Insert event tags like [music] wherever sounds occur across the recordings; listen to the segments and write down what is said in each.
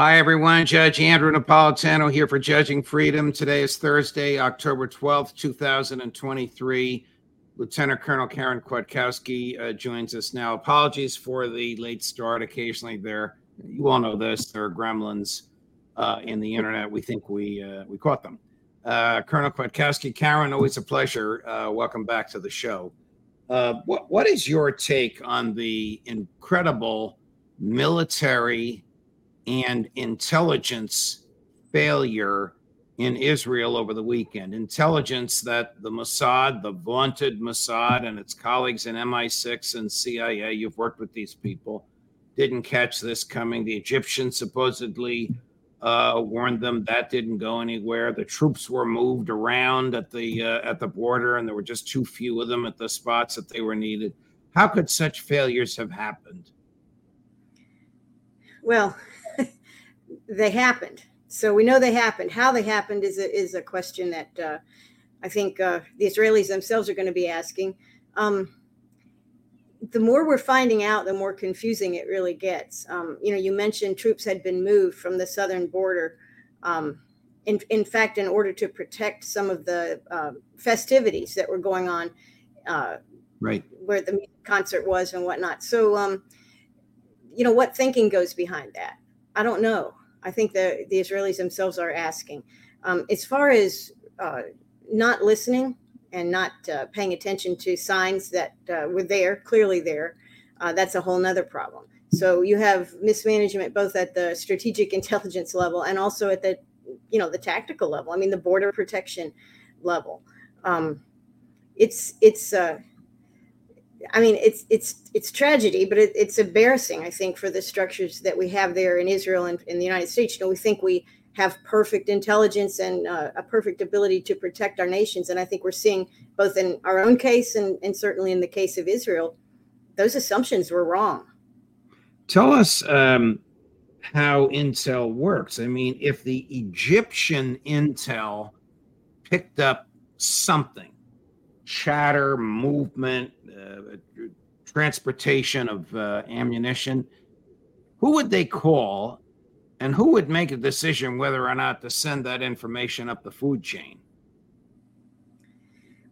Hi, everyone. Judge Andrew Napolitano here for Judging Freedom. Today is Thursday, October 12th, 2023. Lieutenant Colonel Karen Kwiatkowski uh, joins us now. Apologies for the late start. Occasionally, there, you all know this, there are gremlins uh, in the internet. We think we uh, we caught them. Uh, Colonel Kwiatkowski, Karen, always a pleasure. Uh, welcome back to the show. Uh, what what is your take on the incredible military? And intelligence failure in Israel over the weekend. Intelligence that the Mossad, the vaunted Mossad, and its colleagues in MI6 and CIA, you've worked with these people, didn't catch this coming. The Egyptians supposedly uh, warned them that didn't go anywhere. The troops were moved around at the uh, at the border, and there were just too few of them at the spots that they were needed. How could such failures have happened? Well, they happened. So we know they happened. How they happened is a, is a question that uh, I think uh, the Israelis themselves are going to be asking. Um, the more we're finding out, the more confusing it really gets. Um, you know, you mentioned troops had been moved from the southern border. Um, in, in fact, in order to protect some of the uh, festivities that were going on, uh, right where the concert was and whatnot. So, um, you know, what thinking goes behind that? I don't know. I think the the Israelis themselves are asking. Um, as far as uh, not listening and not uh, paying attention to signs that uh, were there, clearly there, uh, that's a whole nother problem. So you have mismanagement both at the strategic [laughs] intelligence level and also at the, you know, the tactical level. I mean, the border protection level. Um, it's it's uh, I mean, it's it's it's tragedy, but it, it's embarrassing. I think for the structures that we have there in Israel and in the United States. You know, we think we have perfect intelligence and uh, a perfect ability to protect our nations, and I think we're seeing both in our own case and, and certainly in the case of Israel, those assumptions were wrong. Tell us um, how intel works. I mean, if the Egyptian intel picked up something chatter, movement, uh, transportation of uh, ammunition, who would they call and who would make a decision whether or not to send that information up the food chain?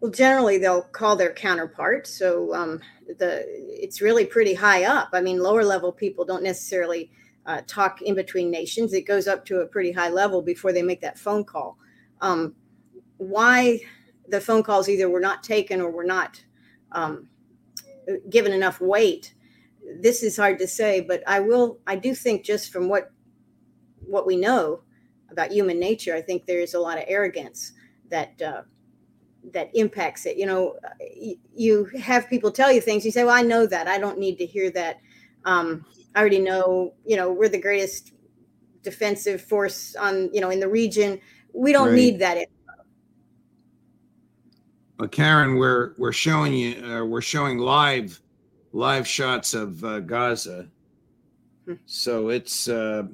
Well, generally they'll call their counterpart. So um, the it's really pretty high up. I mean, lower level people don't necessarily uh, talk in between nations. It goes up to a pretty high level before they make that phone call. Um, why the phone calls either were not taken or were not um, given enough weight. This is hard to say, but I will. I do think just from what what we know about human nature, I think there is a lot of arrogance that uh, that impacts it. You know, you have people tell you things. You say, "Well, I know that. I don't need to hear that. Um, I already know. You know, we're the greatest defensive force on you know in the region. We don't right. need that but Karen, we're we're showing you uh, we're showing live live shots of uh, Gaza. Hmm. So it's uh,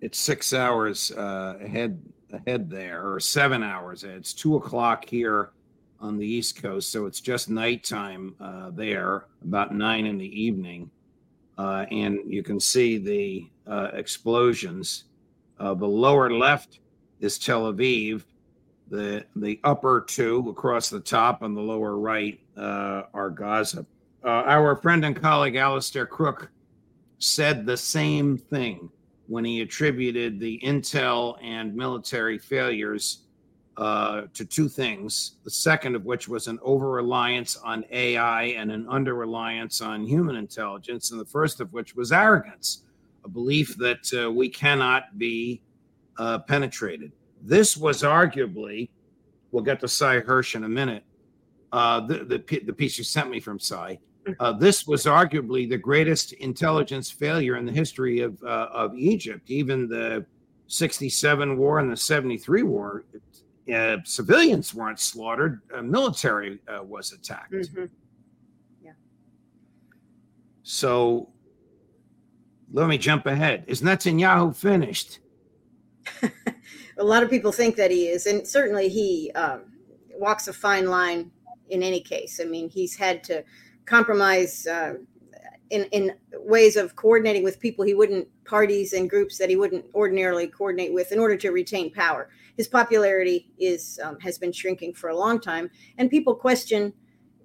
it's six hours uh, ahead ahead there, or seven hours. It's two o'clock here on the East Coast, so it's just nighttime uh, there, about nine in the evening. uh, and you can see the uh, explosions. Uh, the lower left is Tel Aviv. The the upper two across the top and the lower right uh, are Gaza. Uh, our friend and colleague Alastair Crooke said the same thing when he attributed the intel and military failures uh, to two things. The second of which was an over reliance on AI and an under reliance on human intelligence. And the first of which was arrogance, a belief that uh, we cannot be uh, penetrated. This was arguably, we'll get to Sy Hersh in a minute, uh, the, the, the piece you sent me from Sy. Uh, this was arguably the greatest intelligence failure in the history of, uh, of Egypt. Even the 67 war and the 73 war uh, civilians weren't slaughtered, uh, military uh, was attacked. Mm-hmm. Yeah. So let me jump ahead. Is Netanyahu finished? [laughs] a lot of people think that he is, and certainly he um, walks a fine line in any case. I mean, he's had to compromise uh, in in ways of coordinating with people he wouldn't parties and groups that he wouldn't ordinarily coordinate with in order to retain power his popularity is um, has been shrinking for a long time, and people question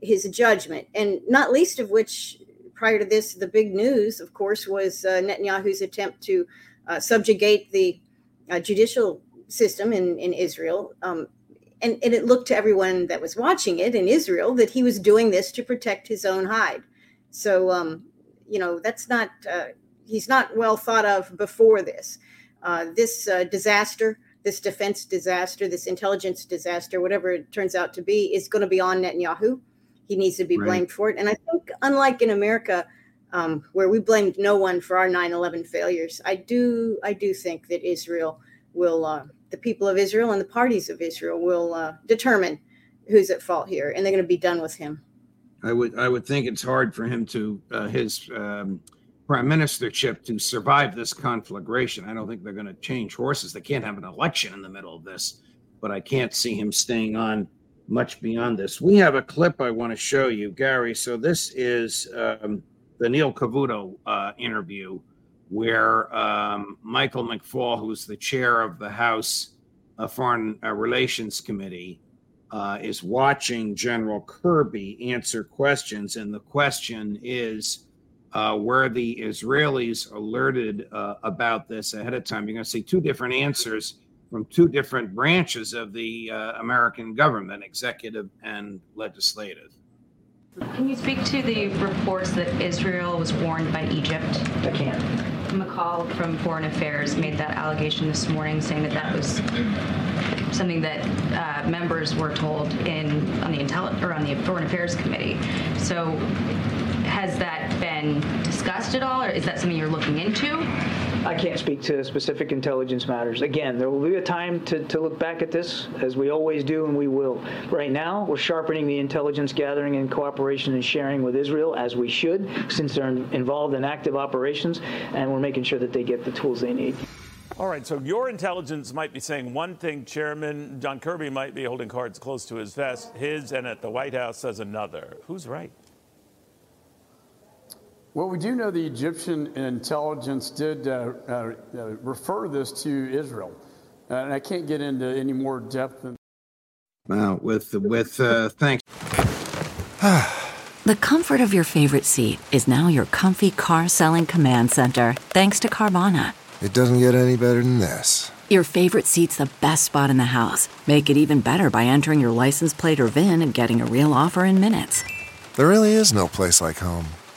his judgment, and not least of which, prior to this, the big news, of course, was uh, Netanyahu's attempt to uh, subjugate the uh, judicial system in in Israel. Um, and, and it looked to everyone that was watching it in Israel that he was doing this to protect his own hide. So, um, you know, that's not, uh, he's not well thought of before this. Uh, this uh, disaster this defense disaster, this intelligence disaster, whatever it turns out to be, is going to be on Netanyahu. He needs to be right. blamed for it. And I think, unlike in America, um, where we blamed no one for our 9/11 failures, I do I do think that Israel will, uh, the people of Israel and the parties of Israel will uh, determine who's at fault here, and they're going to be done with him. I would I would think it's hard for him to uh, his. Um, prime ministership to survive this conflagration. I don't think they're going to change horses. They can't have an election in the middle of this, but I can't see him staying on much beyond this. We have a clip I want to show you, Gary. So this is um, the Neil Cavuto uh, interview where um, Michael McFaul, who's the chair of the House uh, Foreign uh, Relations Committee, uh, is watching General Kirby answer questions. And the question is, uh, where the Israelis alerted uh, about this ahead of time. You're going to see two different answers from two different branches of the uh, American government, executive and legislative. Can you speak to the reports that Israel was warned by Egypt? I can't. McCaul from Foreign Affairs made that allegation this morning, saying that that was something that uh, members were told in on the intel or on the Foreign Affairs Committee. So has that been discussed at all, or is that something you're looking into? I can't speak to specific intelligence matters. Again, there will be a time to, to look back at this, as we always do, and we will. Right now, we're sharpening the intelligence gathering and cooperation and sharing with Israel, as we should, since they're involved in active operations, and we're making sure that they get the tools they need. All right, so your intelligence might be saying one thing, Chairman. John Kirby might be holding cards close to his vest. His and at the White House says another. Who's right? Well, we do know the Egyptian intelligence did uh, uh, uh, refer this to Israel, uh, and I can't get into any more depth. Than- wow, with with uh, thanks. the comfort of your favorite seat is now your comfy car selling command center, thanks to Carvana. It doesn't get any better than this. Your favorite seat's the best spot in the house. Make it even better by entering your license plate or VIN and getting a real offer in minutes. There really is no place like home.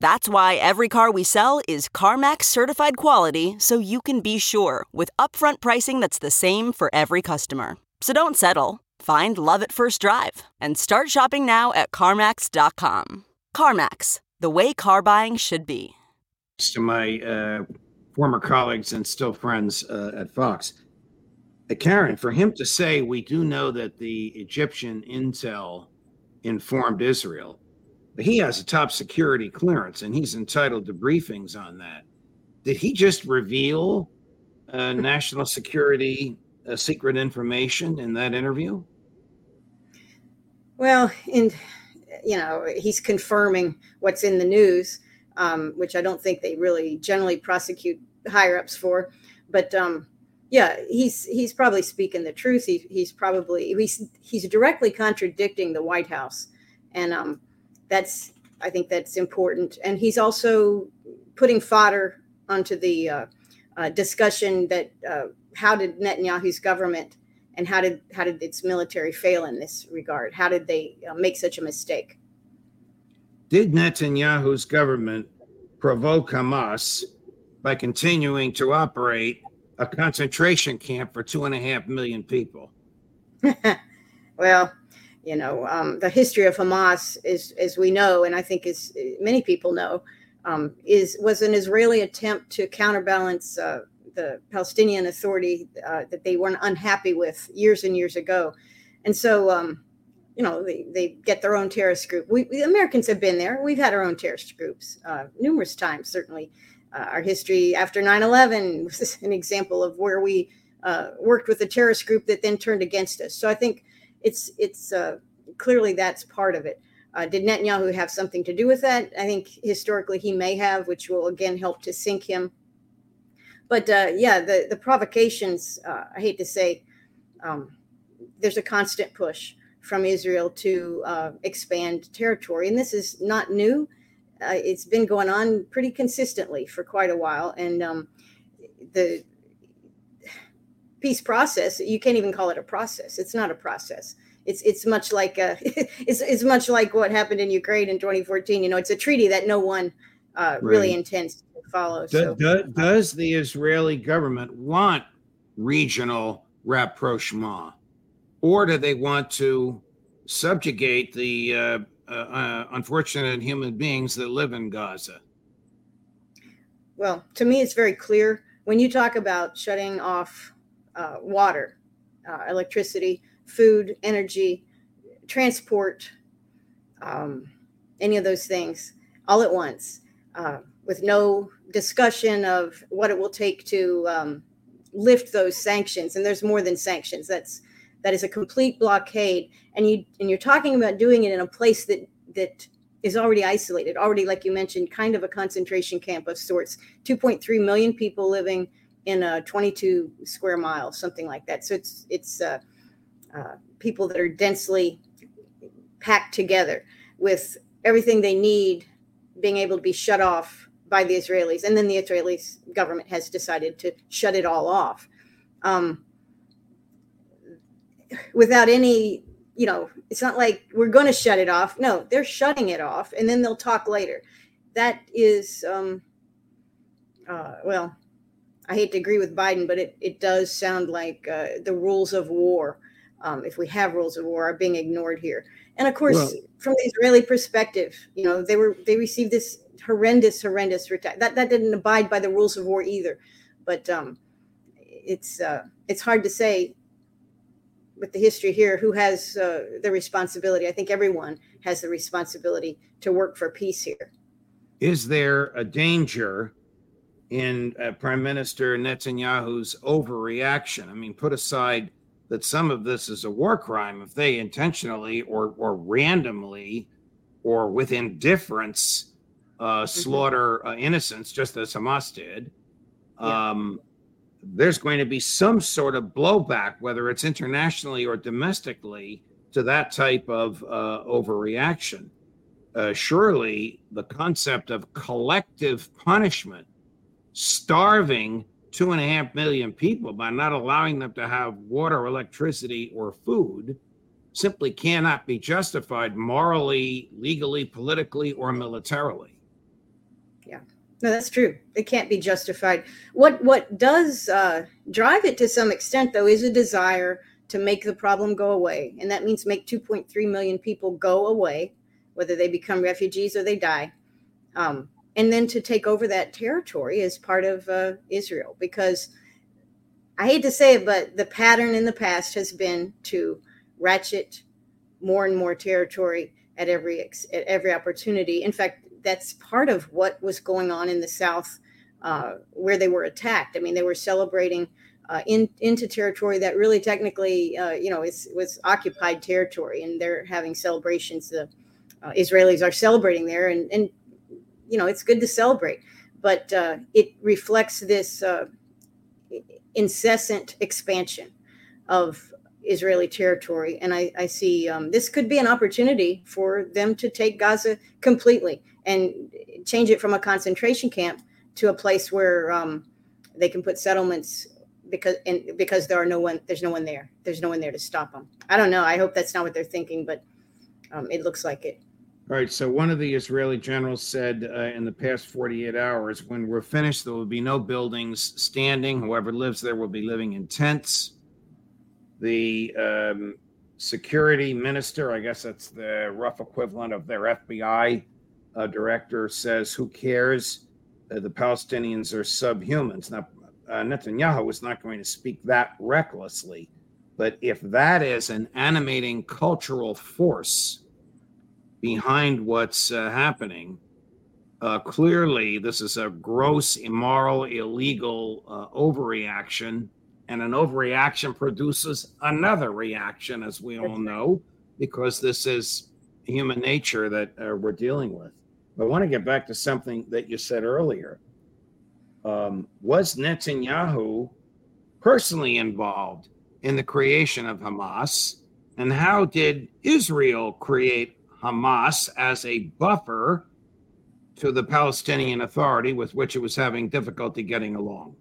That's why every car we sell is CarMax certified quality so you can be sure with upfront pricing that's the same for every customer. So don't settle. Find love at first drive and start shopping now at CarMax.com. CarMax, the way car buying should be. To my uh, former colleagues and still friends uh, at Fox, Karen, for him to say, we do know that the Egyptian intel informed Israel, but he has a top security clearance and he's entitled to briefings on that. Did he just reveal uh, [laughs] national security uh, secret information in that interview? Well, and you know, he's confirming what's in the news, um, which I don't think they really generally prosecute higher ups for. But um, yeah, he's he's probably speaking the truth. He, he's probably he's he's directly contradicting the White House, and um, that's I think that's important. And he's also putting fodder onto the uh, uh, discussion that uh, how did Netanyahu's government and how did how did its military fail in this regard? How did they uh, make such a mistake? Did Netanyahu's government provoke Hamas by continuing to operate a concentration camp for two and a half million people? [laughs] well, you know, um, the history of Hamas is, as we know, and I think as many people know, um, is was an Israeli attempt to counterbalance uh, the Palestinian Authority uh, that they weren't unhappy with years and years ago, and so um, you know they, they get their own terrorist group. We, we Americans have been there. We've had our own terrorist groups uh, numerous times. Certainly, uh, our history after 9/11 was an example of where we uh, worked with a terrorist group that then turned against us. So I think it's it's uh, clearly that's part of it. Uh, did Netanyahu have something to do with that? I think historically he may have, which will again help to sink him but uh, yeah, the the provocations. Uh, I hate to say, um, there's a constant push from Israel to uh, expand territory, and this is not new. Uh, it's been going on pretty consistently for quite a while, and um, the peace process. You can't even call it a process. It's not a process. It's it's much like uh, [laughs] it's it's much like what happened in Ukraine in 2014. You know, it's a treaty that no one uh, right. really intends to follow. Do, so. do, does the Israeli government want regional rapprochement, or do they want to subjugate the uh, uh, uh, unfortunate human beings that live in Gaza? Well, to me, it's very clear when you talk about shutting off uh, water, uh, electricity, food, energy, transport, um, any of those things all at once uh, with no discussion of what it will take to um, lift those sanctions. And there's more than sanctions. That's that is a complete blockade. And you and you're talking about doing it in a place that that is already isolated, already like you mentioned, kind of a concentration camp of sorts. 2.3 million people living in a 22 square miles, something like that. So it's it's uh, uh, people that are densely packed together with everything they need being able to be shut off by the Israelis, and then the Israeli government has decided to shut it all off, um, without any. You know, it's not like we're going to shut it off. No, they're shutting it off, and then they'll talk later. That is, um, uh, well, I hate to agree with Biden, but it, it does sound like uh, the rules of war, um, if we have rules of war, are being ignored here. And of course, well, from the Israeli perspective, you know, they were they received this horrendous, horrendous attack. That that didn't abide by the rules of war either. But um, it's uh, it's hard to say with the history here who has uh, the responsibility. I think everyone has the responsibility to work for peace here. Is there a danger in uh, Prime Minister Netanyahu's overreaction? I mean, put aside that some of this is a war crime if they intentionally or or randomly or with indifference uh, mm-hmm. slaughter uh, innocents, just as Hamas did, yeah. um, there's going to be some sort of blowback, whether it's internationally or domestically, to that type of uh, overreaction. Uh, surely the concept of collective punishment, starving two and a half million people by not allowing them to have water, electricity, or food simply cannot be justified morally, legally, politically, or militarily. Yeah, no, that's true. It can't be justified. What what does uh, drive it to some extent, though, is a desire to make the problem go away, and that means make 2.3 million people go away, whether they become refugees or they die, um, and then to take over that territory as part of uh, Israel, because I hate to say it, but the pattern in the past has been to ratchet more and more territory at every at every opportunity. In fact, that's part of what was going on in the South uh, where they were attacked. I mean, they were celebrating uh, in, into territory that really technically, uh, you know, is, was occupied territory, and they're having celebrations. The uh, Israelis are celebrating there, and and you know, it's good to celebrate, but uh, it reflects this uh, incessant expansion of Israeli territory, and I, I see um, this could be an opportunity for them to take Gaza completely and change it from a concentration camp to a place where um, they can put settlements because and because there are no one there's no one there. There's no one there to stop them i don't know. I hope that's not what they're thinking but um, it looks like it all right so one of the israeli generals said uh, in the past 48 hours when we're finished there will be no buildings standing. Whoever lives there will be living in tents. The um, security minister i guess that's the rough equivalent of their fbi uh, director says who cares? Uh, the palestinians are subhumans. Now uh, Netanyahu was not going to speak that recklessly. But if that is an animating cultural force behind what's uh, happening, uh, clearly this is a gross, immoral, illegal uh, overreaction. And an overreaction produces another reaction, as we all know, because this is human nature that uh, we're dealing with. But I want to get back to something that you said earlier um, was Netanyahu personally involved in the creation of Hamas? And how did Israel create Hamas as a buffer to the Palestinian Authority with which it was having difficulty getting along?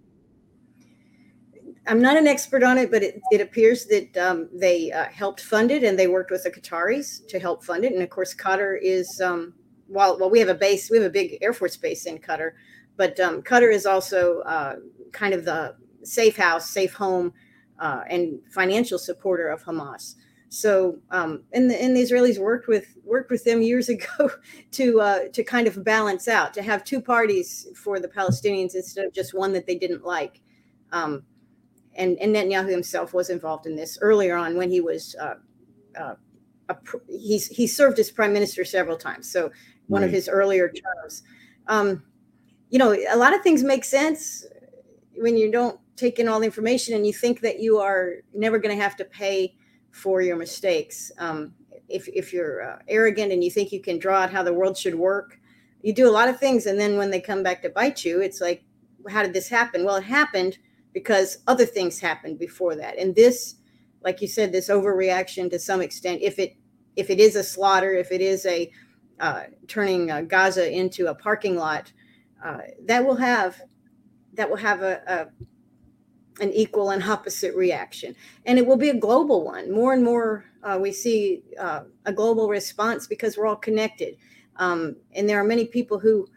I'm not an expert on it, but it, it appears that um, they uh, helped fund it and they worked with the Qataris to help fund it. And of course, Qatar is, um, while, while we have a base, we have a big Air Force base in Qatar, but um, Qatar is also uh, kind of the safe house, safe home, uh, and financial supporter of Hamas. So, um, and, the, and the Israelis worked with worked with them years [laughs] ago to uh, to kind of balance out, to have two parties for the Palestinians instead of just one that they didn't like. Um, and, and Netanyahu himself was involved in this earlier on when he was uh, uh, a, he's he served as prime minister several times. So one right. of his earlier terms. Um, you know, a lot of things make sense when you don't take in all the information and you think that you are never going to have to pay for your mistakes. Um, if, if you're uh, arrogant and you think you can draw out how the world should work, you do a lot of things. And then when they come back to bite you, it's like, how did this happen? Well, it happened because other things happened before that. And this, like you said, this overreaction to some extent, if it if it is a slaughter, if it is a uh, turning uh, Gaza into a parking lot, uh, that will have that will have a, a, an equal and opposite reaction, and it will be a global one. More and more, uh, we see uh, a global response because we're all connected, um, and there are many people who.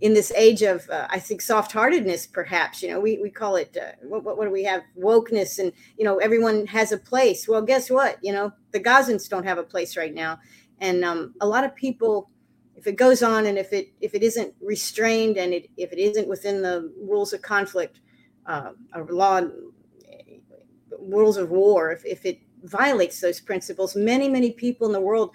In this age of, uh, I think, soft-heartedness, perhaps you know, we, we call it uh, what, what, what do we have? Wokeness, and you know, everyone has a place. Well, guess what? You know, the Gazans don't have a place right now, and um, a lot of people if it goes on and if it if it isn't restrained and it, if it isn't within the rules of conflict uh, of law rules of war if, if it violates those principles many many people in the world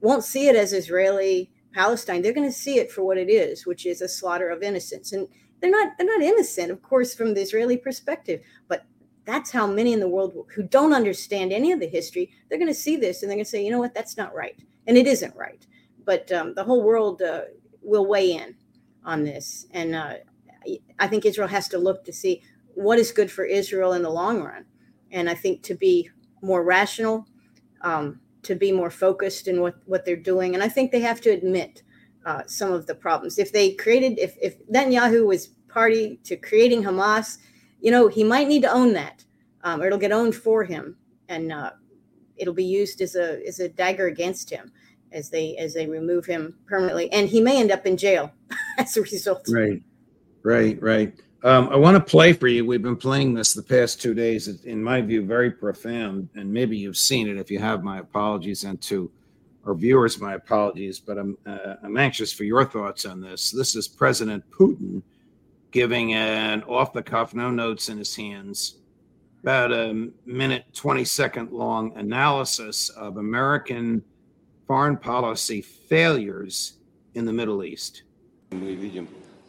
won't see it as israeli palestine. They're going to see it for what it is which is a slaughter of innocents. And they're not they're not innocent of course from the israeli perspective but that's how many in the world who don't understand any of the history they're going to see this and they're going to say you know what? That's not right. And it isn't right. But um, the whole world uh, will weigh in on this. And uh, I think Israel has to look to see what is good for Israel in the long run. And I think to be more rational, um, to be more focused in what, what they're doing. And I think they have to admit uh, some of the problems. If they created, if, if Netanyahu was party to creating Hamas, you know, he might need to own that, um, or it'll get owned for him, and uh, it'll be used as a as a dagger against him as they as they remove him permanently, and he may end up in jail [laughs] as a result. Right, right, right. Um, I want to play for you. We've been playing this the past two days. It's, in my view, very profound, and maybe you've seen it. If you have, my apologies, and to our viewers, my apologies. But I'm uh, I'm anxious for your thoughts on this. This is President Putin giving an off the cuff, no notes in his hands, about a minute, 20 second long analysis of American foreign policy failures in the Middle East.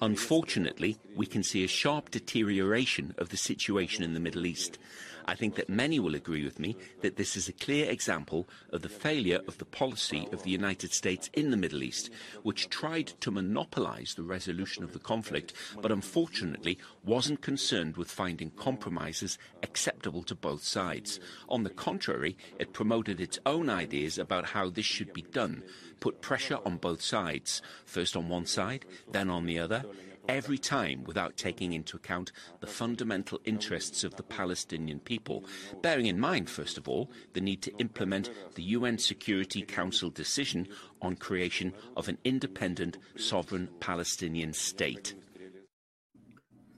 Unfortunately, we can see a sharp deterioration of the situation in the Middle East. I think that many will agree with me that this is a clear example of the failure of the policy of the United States in the Middle East, which tried to monopolize the resolution of the conflict, but unfortunately wasn't concerned with finding compromises acceptable to both sides. On the contrary, it promoted its own ideas about how this should be done, put pressure on both sides, first on one side, then on the other, every time without taking into account the fundamental interests of the Palestinian people, bearing in mind, first of all, the need to implement the UN Security Council decision on creation of an independent, sovereign Palestinian state.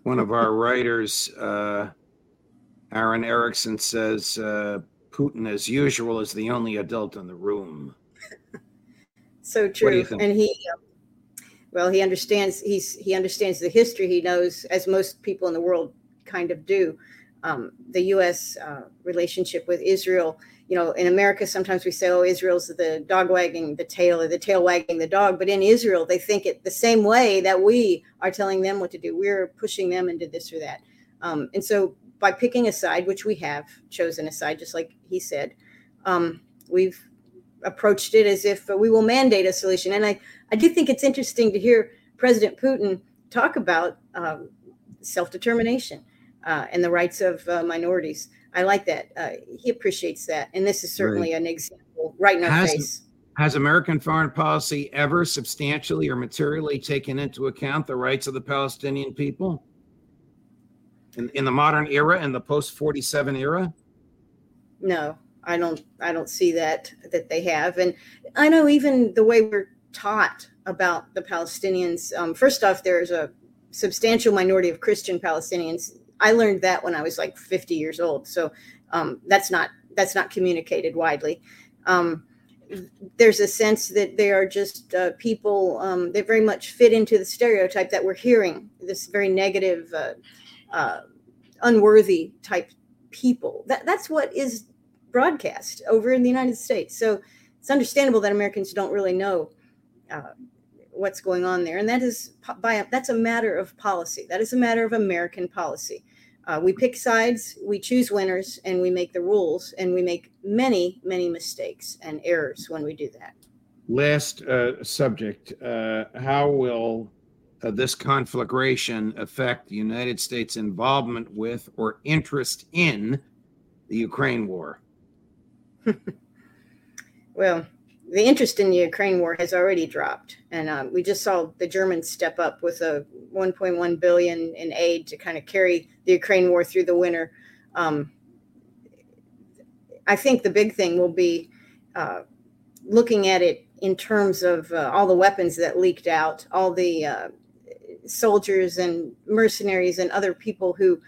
One of our writers, uh, Aaron Erickson, says uh, Putin, as usual, is the only adult in the room. [laughs] so true. And he, uh, well, he understands. He's he understands the history. He knows, as most people in the world kind of do, um, the U.S. Uh, relationship with Israel. You know, in America, sometimes we say, "Oh, Israel's the dog wagging the tail, or the tail wagging the dog." But in Israel, they think it the same way that we are telling them what to do. We're pushing them into this or that. Um, and so, by picking a side, which we have chosen a side, just like he said, um, we've approached it as if we will mandate a solution. And I, I do think it's interesting to hear President Putin talk about um, self determination uh, and the rights of uh, minorities. I like that. Uh, he appreciates that. And this is certainly right. an example right in our has, face. Has American foreign policy ever substantially or materially taken into account the rights of the Palestinian people? In, in the modern era, in the post 47 era? No, I don't I don't see that that they have. And I know even the way we're taught about the Palestinians. Um, first off, there's a substantial minority of Christian Palestinians. I learned that when I was like 50 years old. So um, that's not that's not communicated widely. Um, there's a sense that they are just uh, people um, that very much fit into the stereotype that we're hearing. This very negative, uh, uh, unworthy type people. That that's what is broadcast over in the United States. So it's understandable that Americans don't really know uh, what's going on there, and that is by that's a matter of policy. That is a matter of American policy. Uh, we pick sides, we choose winners, and we make the rules, and we make many, many mistakes and errors when we do that. Last uh, subject: uh, How will uh, this conflagration affect the United States' involvement with or interest in the Ukraine war? [laughs] well, the interest in the Ukraine war has already dropped, and um, we just saw the Germans step up with a 1.1 billion in aid to kind of carry the Ukraine war through the winter. Um, I think the big thing will be uh, looking at it in terms of uh, all the weapons that leaked out, all the uh, soldiers and mercenaries and other people who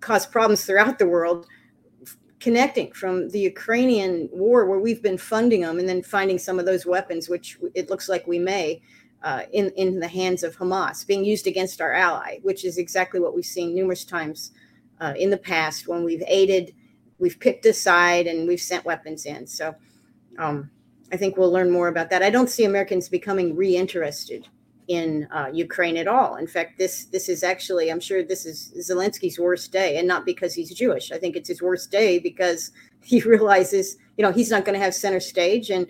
caused problems throughout the world connecting from the Ukrainian war, where we've been funding them, and then finding some of those weapons, which it looks like we may, uh, in in the hands of Hamas, being used against our ally, which is exactly what we've seen numerous times uh, in the past when we've aided, we've picked a side, and we've sent weapons in. So. Um, I think we'll learn more about that. I don't see Americans becoming reinterested in uh, Ukraine at all. In fact, this this is actually, I'm sure this is Zelensky's worst day, and not because he's Jewish. I think it's his worst day because [laughs] he realizes, you know, he's not going to have center stage, and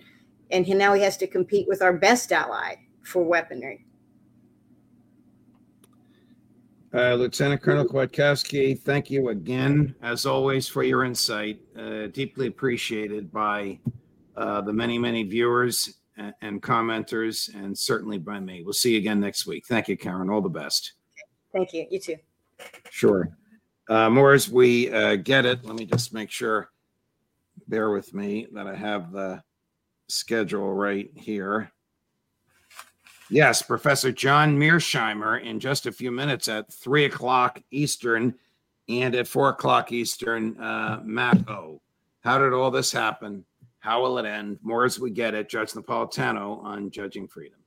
and he, now he has to compete with our best ally for weaponry. Uh, Lieutenant Colonel Kwiatkowski, thank you again, as always, for your insight. Uh, deeply appreciated by uh, the many, many viewers and, commenters, and certainly by me. We'll see you again next week. Thank you, Karen. All the best. Thank you. You too. Sure. Uh, more as we uh, get it, let me just make sure, bear with me, that I have the schedule right here. Yes, Professor John Mearsheimer in just a few minutes at three o'clock Eastern and at four o'clock Eastern, uh, Matt Hoh. How did all this happen? How will it end? More as we get it. Judge Napolitano on Judging Freedom.